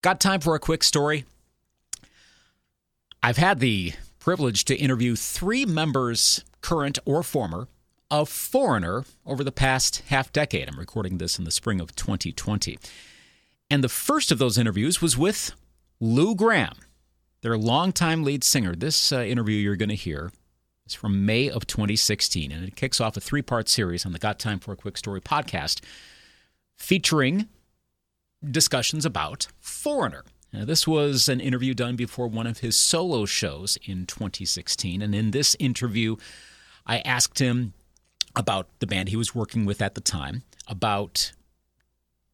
Got time for a quick story? I've had the privilege to interview three members, current or former, of Foreigner over the past half decade. I'm recording this in the spring of 2020. And the first of those interviews was with Lou Gramm, their longtime lead singer. This uh, interview you're going to hear is from May of 2016, and it kicks off a three part series on the Got Time for a Quick Story podcast featuring discussions about Foreigner. Now, this was an interview done before one of his solo shows in 2016. And in this interview, I asked him about the band he was working with at the time, about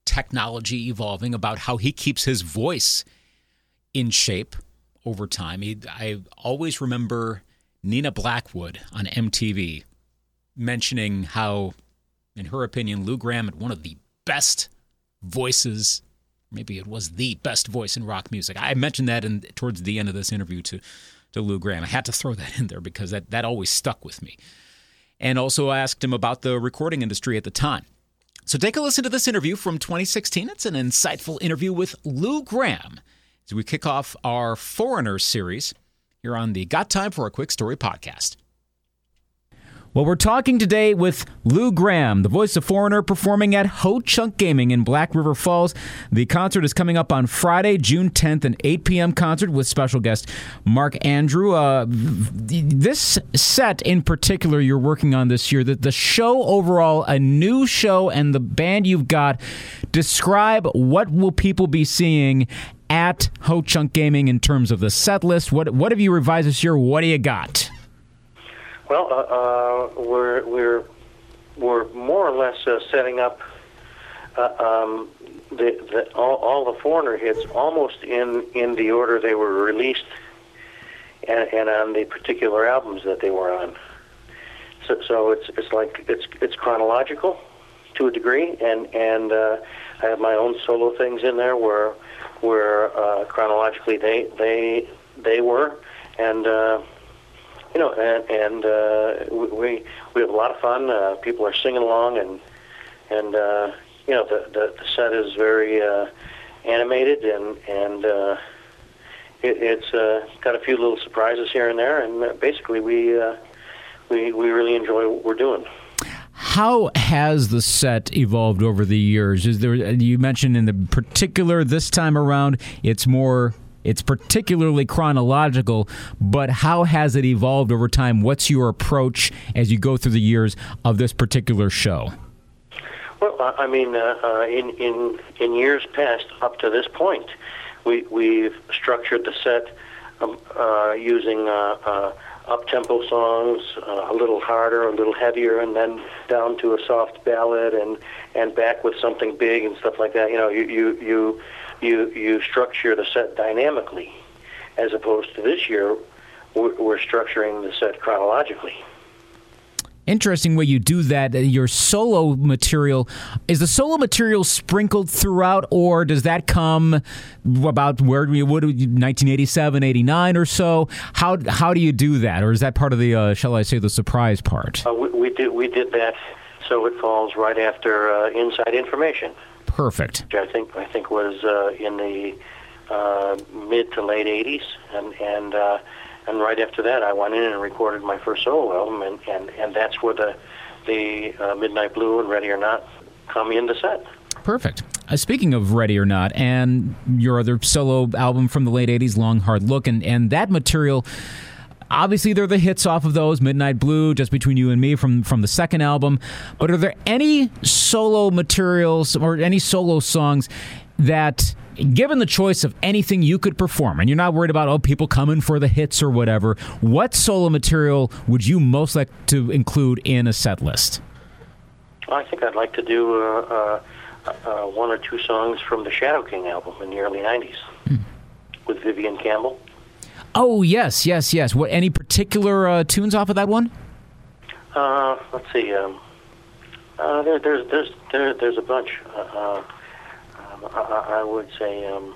technology evolving, about how he keeps his voice in shape over time. He, I always remember Nina Blackwood on MTV mentioning how, in her opinion, Lou Gramm had one of the best voices. Maybe it was the best voice in rock music. I mentioned that in, towards the end of this interview to, to Lou Gramm. I had to throw that in there because that, that always stuck with me. And also asked him about the recording industry at the time. So take a listen to this interview from 2016. It's an insightful interview with Lou Gramm as we kick off our Foreigner series here on the Got Time for a Quick Story podcast. Well, we're talking today with Lou Gramm, the voice of Foreigner, performing at Ho Chunk Gaming in Black River Falls. The concert is coming up on Friday, June 10th, an 8 p.m. concert with special guest Mark Andrew. Uh, this set in particular you're working on this year, the, the show overall, a new show, and the band you've got. Describe what will people be seeing at Ho Chunk Gaming in terms of the set list. What what have you revised this year? What do you got? Well, uh, uh, we're we're we're more or less uh, setting up uh, um, the, the all, all the foreigner hits almost in in the order they were released, and, and on the particular albums that they were on. So, so it's it's like it's it's chronological to a degree, and and uh, I have my own solo things in there where where uh, chronologically they they they were, and uh, you know, and, and uh, we we have a lot of fun. Uh, people are singing along, and and uh, you know, the, the the set is very uh, animated, and and uh, it, it's uh, got a few little surprises here and there, and uh, basically we uh, we we really enjoy what we're doing. How has the set evolved over the years? Is there you mentioned in the particular this time around it's more it's particularly chronological, but how has it evolved over time? What's your approach as you go through the years of this particular show? Well, I mean, uh, uh, in in in years past, up to this point, we we've structured the set um, uh, using uh, uh, up tempo songs, uh, a little harder, a little heavier, and then down to a soft ballad, and and back with something big and stuff like that. You know, you you you you you structure the set dynamically, as opposed to this year, we're, we're structuring the set chronologically. Interesting way you do that. Uh, your solo material is the solo material sprinkled throughout, or does that come about where we would 1987, 89 or so? How how do you do that, or is that part of the uh, shall I say the surprise part? Uh, we, we did we did that, so it falls right after uh, Inside Information. Perfect. Which I think I think was uh, in the uh, mid to late '80s, and and uh, and right after that, I went in and recorded my first solo album, and and, and that's where the the uh, Midnight Blue and Ready or Not come into set. Perfect. Uh, speaking of Ready or Not, and your other solo album from the late '80s, Long Hard Look, and and that material obviously they're the hits off of those midnight blue just between you and me from from the second album but are there any solo materials or any solo songs that given the choice of anything you could perform and you're not worried about oh people coming for the hits or whatever what solo material would you most like to include in a set list i think i'd like to do uh, uh, uh, one or two songs from the shadow king album in the early 90s hmm. with vivian campbell Oh yes, yes, yes. What any particular uh, tunes off of that one? Uh, let's see. Um, uh, there, there's there's there, there's a bunch. I, I, would say. Um,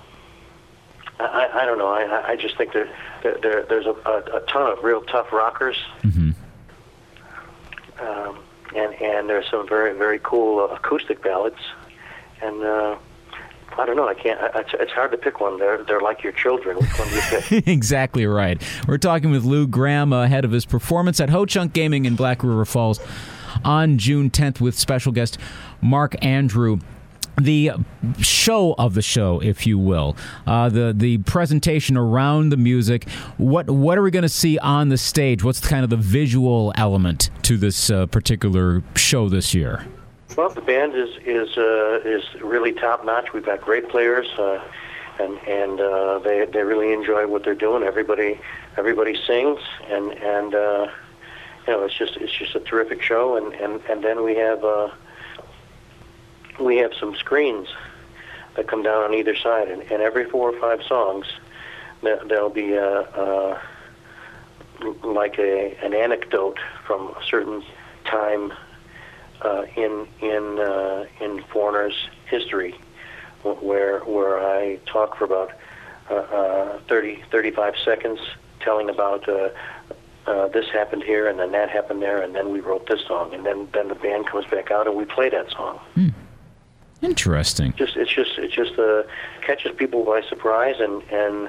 I, I don't know. I, I just think there, there there's a, a, a ton of real tough rockers. Mm-hmm. Um, and and there's some very very cool acoustic ballads, and uh, I don't know. I can't. It's, it's hard to pick one. They're they're like your children. Which one do you pick? exactly right. We're talking with Lou Gramm ahead of his performance at Ho Chunk Gaming in Black River Falls on June 10th with special guest Mark Andrew the show of the show, if you will, uh, the the presentation around the music. What what are we going to see on the stage? What's kind of the visual element to this uh, particular show this year? Well, the band is is uh, is really top notch. We've got great players, uh, and and uh, they they really enjoy what they're doing. Everybody everybody sings, and and uh, you know it's just it's just a terrific show. And and and then we have we have some screens that come down on either side, and, and every four or five songs there, there'll be a, a like a an anecdote from a certain time uh, in in uh, in Foreigner's history, where where I talk for about uh, uh, 30 35 seconds, telling about. Uh, uh, this happened here, and then that happened there, and then we wrote this song, and then then the band comes back out and we play that song. Hmm. Interesting. Just it's just it's just uh, catches people by surprise, and and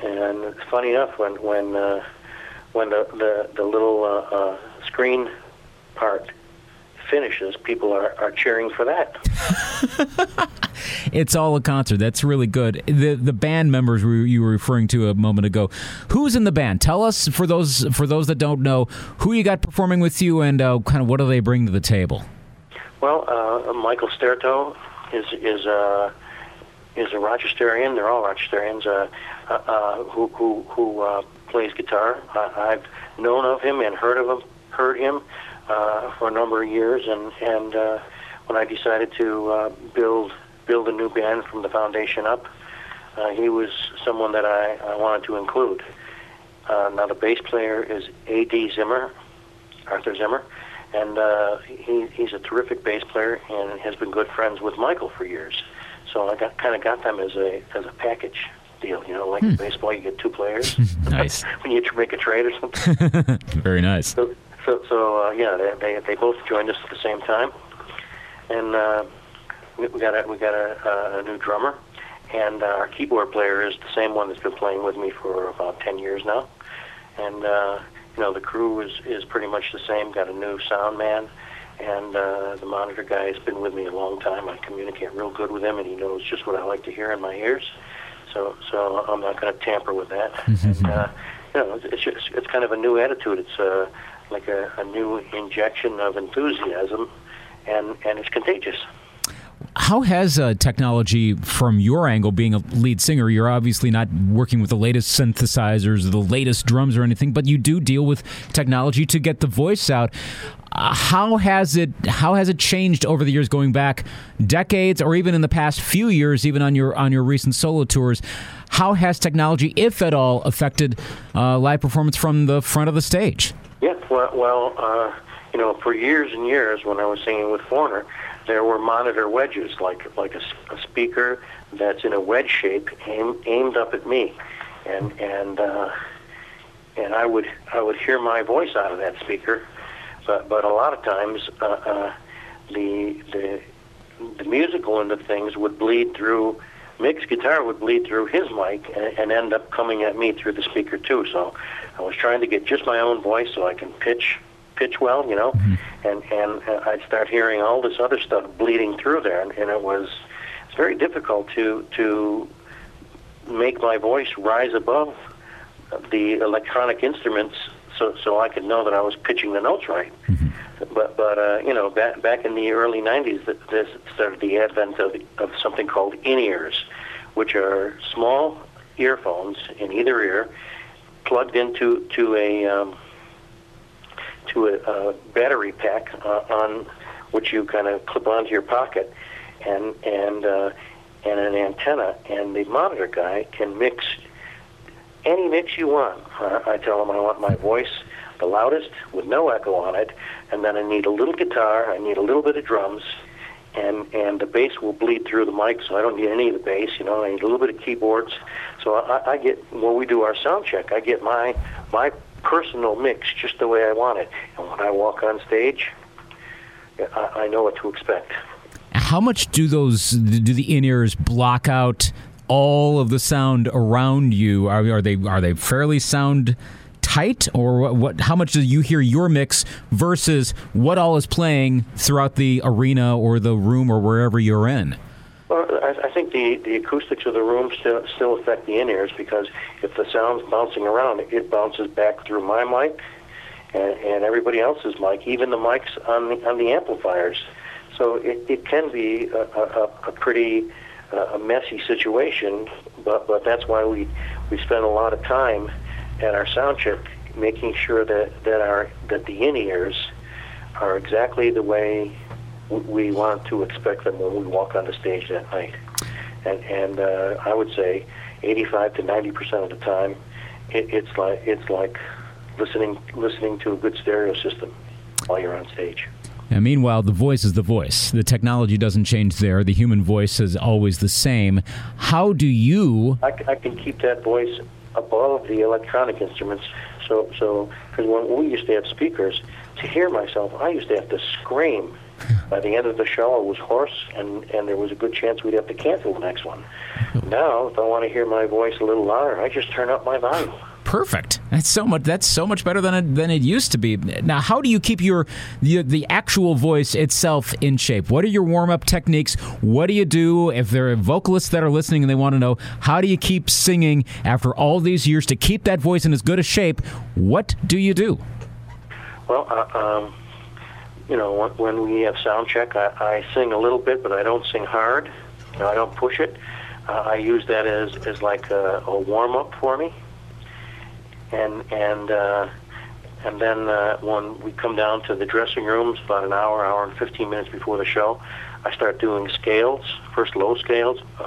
and funny enough, when when uh, when the the, the little uh, uh, screen part finishes, people are, are cheering for that. it's all a concert. That's really good. The the band members you were referring to a moment ago. Who's in the band? Tell us for those for those that don't know who you got performing with you and uh, kind of what do they bring to the table. Well, uh, Michael Staertow is is uh, is a Rochesterian. They're all Rochesterians uh, uh, uh, who who who uh, plays guitar. I've known of him and heard of him, heard him uh, for a number of years, and and uh, when I decided to uh, build build a new band from the foundation up, uh, he was someone that I, I wanted to include. Uh, now the bass player is A.D. Zimmer, Arthur Zimmer, and uh, he, he's a terrific bass player and has been good friends with Michael for years. So I got kind of got them as a as a package deal. You know, like hmm. in baseball, you get two players. nice. when you make a trade or something. Very nice. So, so, so uh, yeah, they, they they both joined us at the same time, and uh, we, we got a we got a, a new drummer, and uh, our keyboard player is the same one that's been playing with me for about ten years now, and uh, you know the crew is is pretty much the same. Got a new sound man, and uh, the monitor guy has been with me a long time. I communicate real good with him, and he knows just what I like to hear in my ears. So so I'm not going to tamper with that. and, uh, you know, it's just, it's kind of a new attitude. It's uh, like a, a new injection of enthusiasm, and and it's contagious. How has uh, technology, from your angle, being a lead singer, you're obviously not working with the latest synthesizers, the latest drums, or anything, but you do deal with technology to get the voice out. Uh, how has it how has it changed over the years, going back decades, or even in the past few years, even on your on your recent solo tours? How has technology, if at all, affected uh, live performance from the front of the stage? Yeah, well, well uh, you know, for years and years, when I was singing with Foreigner there were monitor wedges, like like a, a speaker that's in a wedge shape, aim, aimed up at me, and and uh, and I would I would hear my voice out of that speaker, but but a lot of times uh, uh, the the the musical end of things would bleed through. Mick's guitar would bleed through his mic and, and end up coming at me through the speaker too. So I was trying to get just my own voice so I can pitch pitch well, you know, mm-hmm. and and uh, I'd start hearing all this other stuff bleeding through there, and, and it was it's very difficult to to make my voice rise above the electronic instruments, so so I could know that I was pitching the notes right. Mm-hmm. But but uh, you know back back in the early '90s, this started the advent of of something called in ears, which are small earphones in either ear, plugged into to a um, to a, a battery pack uh, on which you kind of clip onto your pocket, and and uh, and an antenna, and the monitor guy can mix any mix you want. Uh, I tell him I want my voice the loudest with no echo on it, and then I need a little guitar, I need a little bit of drums, and and the bass will bleed through the mic, so I don't need any of the bass. You know, I need a little bit of keyboards. So I, I get when we do our sound check, I get my my personal mix just the way I want it. And when I walk on stage, I, I know what to expect. how much do those do the in ears block out all of the sound around you? Are, are they are they fairly sound tight, or what, what? How much do you hear your mix versus what all is playing throughout the arena or the room or wherever you're in? I, I think the, the acoustics of the room still still affect the in ears because if the sound's bouncing around, it bounces back through my mic and, and everybody else's mic, even the mics on the on the amplifiers. So it, it can be a, a, a pretty uh, a messy situation, but but that's why we we spend a lot of time at our sound check making sure that that our that the in ears are exactly the way we want to expect them when we walk on the stage that night. And and uh, I would say 85 to 90 percent of the time, it, it's like it's like listening listening to a good stereo system while you're on stage. And meanwhile, the voice is the voice. The technology doesn't change there. The human voice is always the same. How do you? I, I can keep that voice above the electronic instruments. So, so because when we used to have speakers, to hear myself, I used to have to scream. By the end of the show, I was hoarse, and and there was a good chance we'd have to cancel the next one. Now, if I want to hear my voice a little louder, I just turn up my volume perfect. That's so much. That's so much better than it, than it used to be. Now, how do you keep your the, the actual voice itself in shape? What are your warm up techniques? What do you do if there are vocalists that are listening and they want to know how do you keep singing after all these years to keep that voice in as good a shape? What do you do? Well, uh, um, you know, when we have sound check, I, I sing a little bit, but I don't sing hard. You know, I don't push it. Uh, I use that as, as like a, a warm up for me and and uh, and then uh, when we come down to the dressing rooms, about an hour, hour and 15 minutes before the show, I start doing scales. First low scales, uh,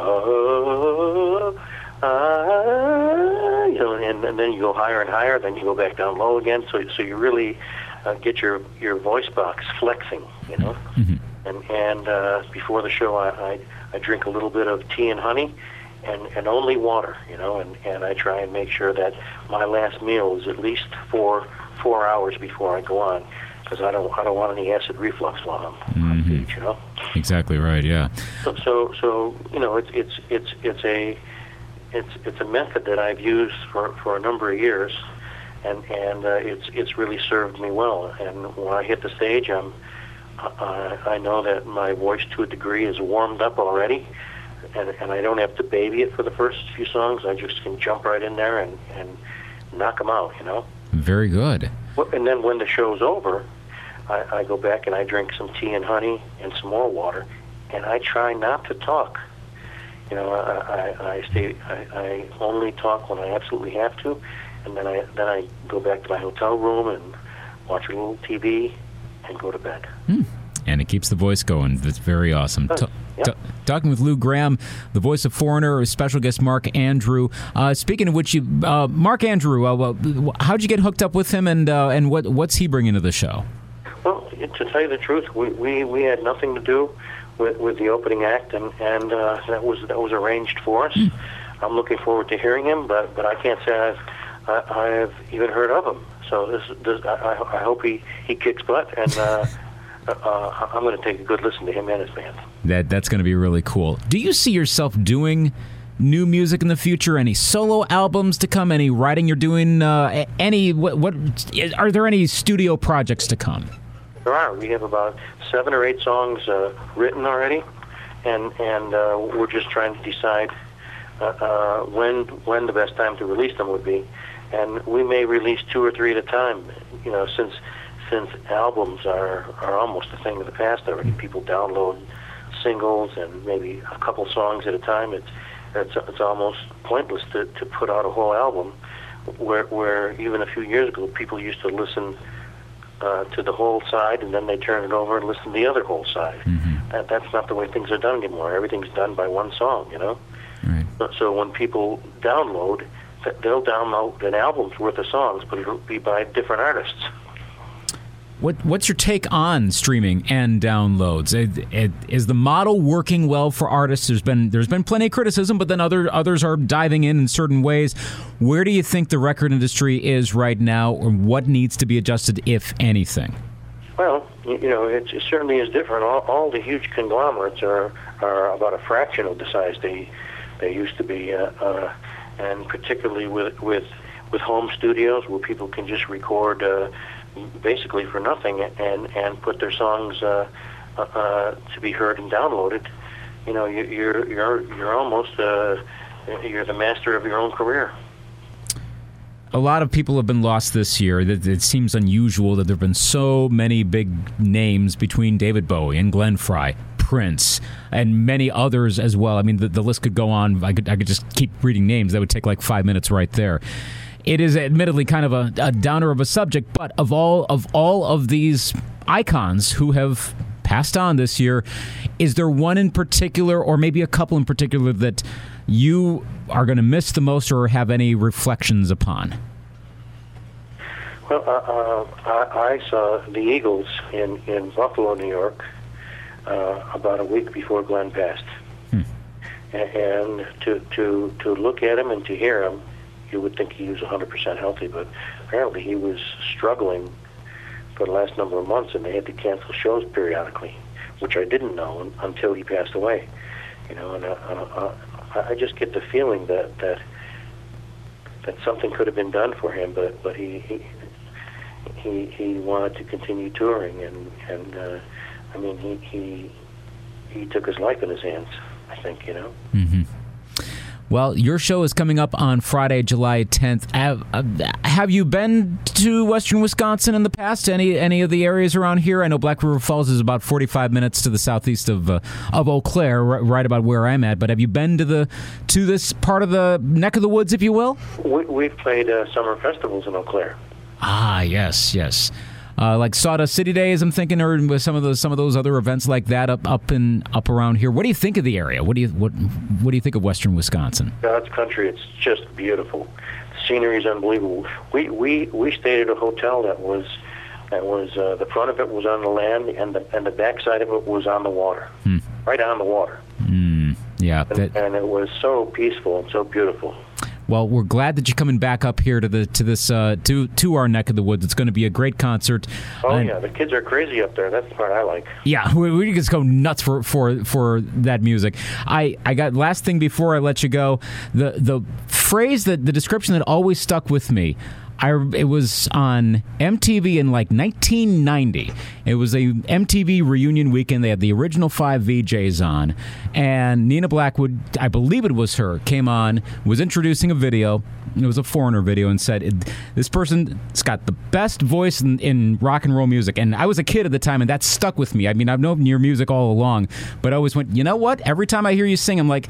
uh, you know, and, and then you go higher and higher. Then you go back down low again. So so you really uh, get your your voice box flexing, you know. Mm-hmm. And and uh, before the show, I, I I drink a little bit of tea and honey and, and only water, you know, and, and I try and make sure that my last meal is at least four four hours before I go on, because I don't I don't want any acid reflux while I'm mm-hmm. on you know. Exactly right. Yeah. So so so you know it's it's it's it's a it's it's a method that I've used for for a number of years, and and uh, it's it's really served me well. And when I hit the stage, I'm uh, I know that my voice to a degree is warmed up already and, and I don't have to baby it for the first few songs. I just can jump right in there and, and knock them out, you know? Very good. And then when the show's over, I, I go back and I drink some tea and honey and some more water, and I try not to talk. You know, I, I, I stay. I, I only talk when I absolutely have to, and then I then I go back to my hotel room and watch a little TV and go to bed. Hmm and it keeps the voice going. That's very awesome. T- t- talking with Lou Gramm, the voice of Foreigner, special guest Mark Andrew. Uh, speaking of which, you, uh, Mark Andrew, uh, how'd you get hooked up with him, and uh, and what what's he bringing to the show? Well, to tell you the truth, we we, we had nothing to do with, with the opening act, and and uh, that was that was arranged for us. Mm. I'm looking forward to hearing him, but but I can't say I've I, I've even heard of him. So this, this I, I hope he he kicks butt and. Uh, uh, I'm going to take a good listen to him and his band. That that's going to be really cool. Do you see yourself doing new music in the future? Any solo albums to come? Any writing you're doing? Uh, any what, what? Are there any studio projects to come? There are. We have about seven or eight songs uh, written already, and and uh, we're just trying to decide uh, uh, when when the best time to release them would be, and we may release two or three at a time. You know, since since albums are, are almost a thing of the past already. People download singles and maybe a couple songs at a time. It's it's, it's almost pointless to, to put out a whole album. Where where even a few years ago people used to listen uh, to the whole side and then they turn it over and listen to the other whole side. Mm-hmm. That, that's not the way things are done anymore. Everything's done by one song, you know. Right. So, so when people download, they'll download an album's worth of songs, but it'll be by different artists. What, what's your take on streaming and downloads? It, it, is the model working well for artists? There's been there's been plenty of criticism, but then other others are diving in in certain ways. Where do you think the record industry is right now, or what needs to be adjusted, if anything? Well, you, know, it, it certainly is different. All, all the huge conglomerates are are about a fraction of the size they they used to be, uh, uh, and particularly with with with home studios where people can just record uh, basically for nothing and and put their songs uh, uh, uh to be heard and downloaded. You know, you, you're you're you're almost uh, you're the master of your own career a lot of people have been lost this year. It seems unusual that there have been so many big names between David Bowie and Glenn Frey, Prince, and many others as well. I mean, the, the list could go on. I could, I could just keep reading names. That would take like five minutes right there. It is admittedly kind of a, a downer of a subject, but of all of all of these icons who have passed on this year, is there one in particular, or maybe a couple in particular, that you are going to miss the most or have any reflections upon? Well, uh, uh, I, I, saw the Eagles in, in Buffalo, New York, uh, about a week before Glenn passed. Hmm. And to, to, to look at him and to hear him, you would think he was 100% healthy, but apparently he was struggling for the last number of months, and they had to cancel shows periodically, which I didn't know until he passed away. You know, and uh, uh, I just get the feeling that that that something could have been done for him, but but he he he, he wanted to continue touring, and and uh, I mean he he he took his life in his hands. I think you know. Mm-hmm. Well, your show is coming up on Friday, July 10th. Have, uh, have, you been to Western Wisconsin in the past? Any any of the areas around here? I know Black River Falls is about 45 minutes to the southeast of uh, of Eau Claire, right about where I'm at. But have you been to the to this part of the neck of the woods, if you will? We, have played uh, summer festivals in Eau Claire. Ah, yes, yes uh, like Sawdust City Days. I'm thinking, or with some of those some of those other events like that up up and up around here. What do you think of the area? What do you what what do you think of Western Wisconsin? God's country. It's just beautiful. The scenery is unbelievable. We we we stayed at a hotel that was that was uh, the front of it was on the land and the and the back side of it was on the water, hmm. right on the water. Mm, yeah, and, that... and it was so peaceful and so beautiful. Well, we're glad that you're coming back up here to the to this uh, to to our neck of the woods. It's going to be a great concert. Oh and, yeah, the kids are crazy up there. That's the part I like. Yeah, we, we just go nuts for for for that music. I I got last thing before I let you go. The the phrase that the description that always stuck with me I it was on MTV in like 1990. It was a MTV reunion weekend. They had the original five VJs on, and Nina Blackwood, I believe it was her, came on, was introducing a video. It was a foreigner video, and said, "This person's got the best voice in, in rock and roll music." And I was a kid at the time, and that stuck with me. I mean, I've known your music all along, but I always went, "You know what?" Every time I hear you sing, I'm like,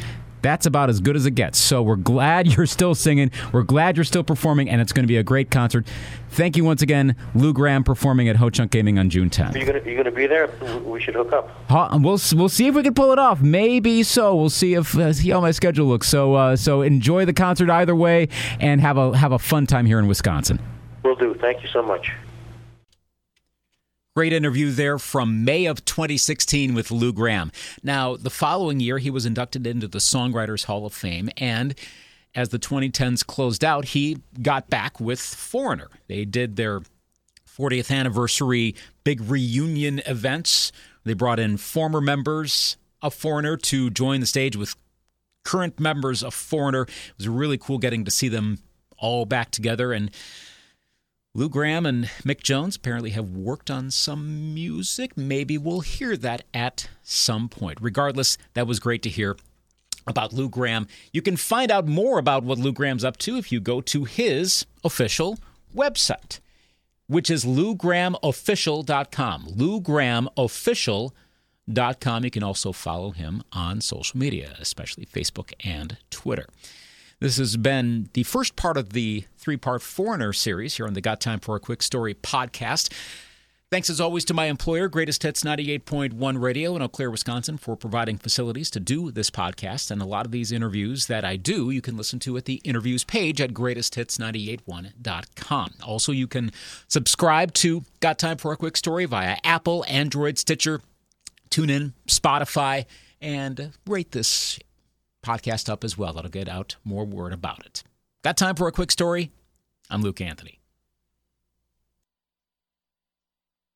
that's about as good as it gets. So we're glad you're still singing. We're glad you're still performing, and it's going to be a great concert. Thank you once again, Lou Gramm, performing at Ho Chunk Gaming on June 10th. Are you going to be there? We should hook up. We'll we'll see if we can pull it off. Maybe so. We'll see if uh, see how my schedule looks. So uh, so enjoy the concert either way, and have a have a fun time here in Wisconsin. We'll do. Thank you so much. Great interview there from May of 2016 with Lou Gramm. Now, the following year, he was inducted into the Songwriters Hall of Fame, and as the 2010s closed out, he got back with Foreigner. They did their 40th anniversary big reunion events. They brought in former members of Foreigner to join the stage with current members of Foreigner. It was really cool getting to see them all back together and Lou Gramm and Mick Jones apparently have worked on some music. Maybe we'll hear that at some point. Regardless, that was great to hear about Lou Gramm. You can find out more about what Lou Gramm's up to if you go to his official website, which is lougrammofficial.com. lougrammofficial.com. You can also follow him on social media, especially Facebook and Twitter. This has been the first part of the three part Foreigner series here on the Got Time for a Quick Story podcast. Thanks as always to my employer, Greatest Hits 98.1 Radio in Eau Claire, Wisconsin, for providing facilities to do this podcast. And a lot of these interviews that I do, you can listen to at the interviews page at greatesthits981.com. Also, you can subscribe to Got Time for a Quick Story via Apple, Android, Stitcher, TuneIn, Spotify, and rate this podcast up as well. That'll get out more word about it. Got time for a quick story? I'm Luke Anthony.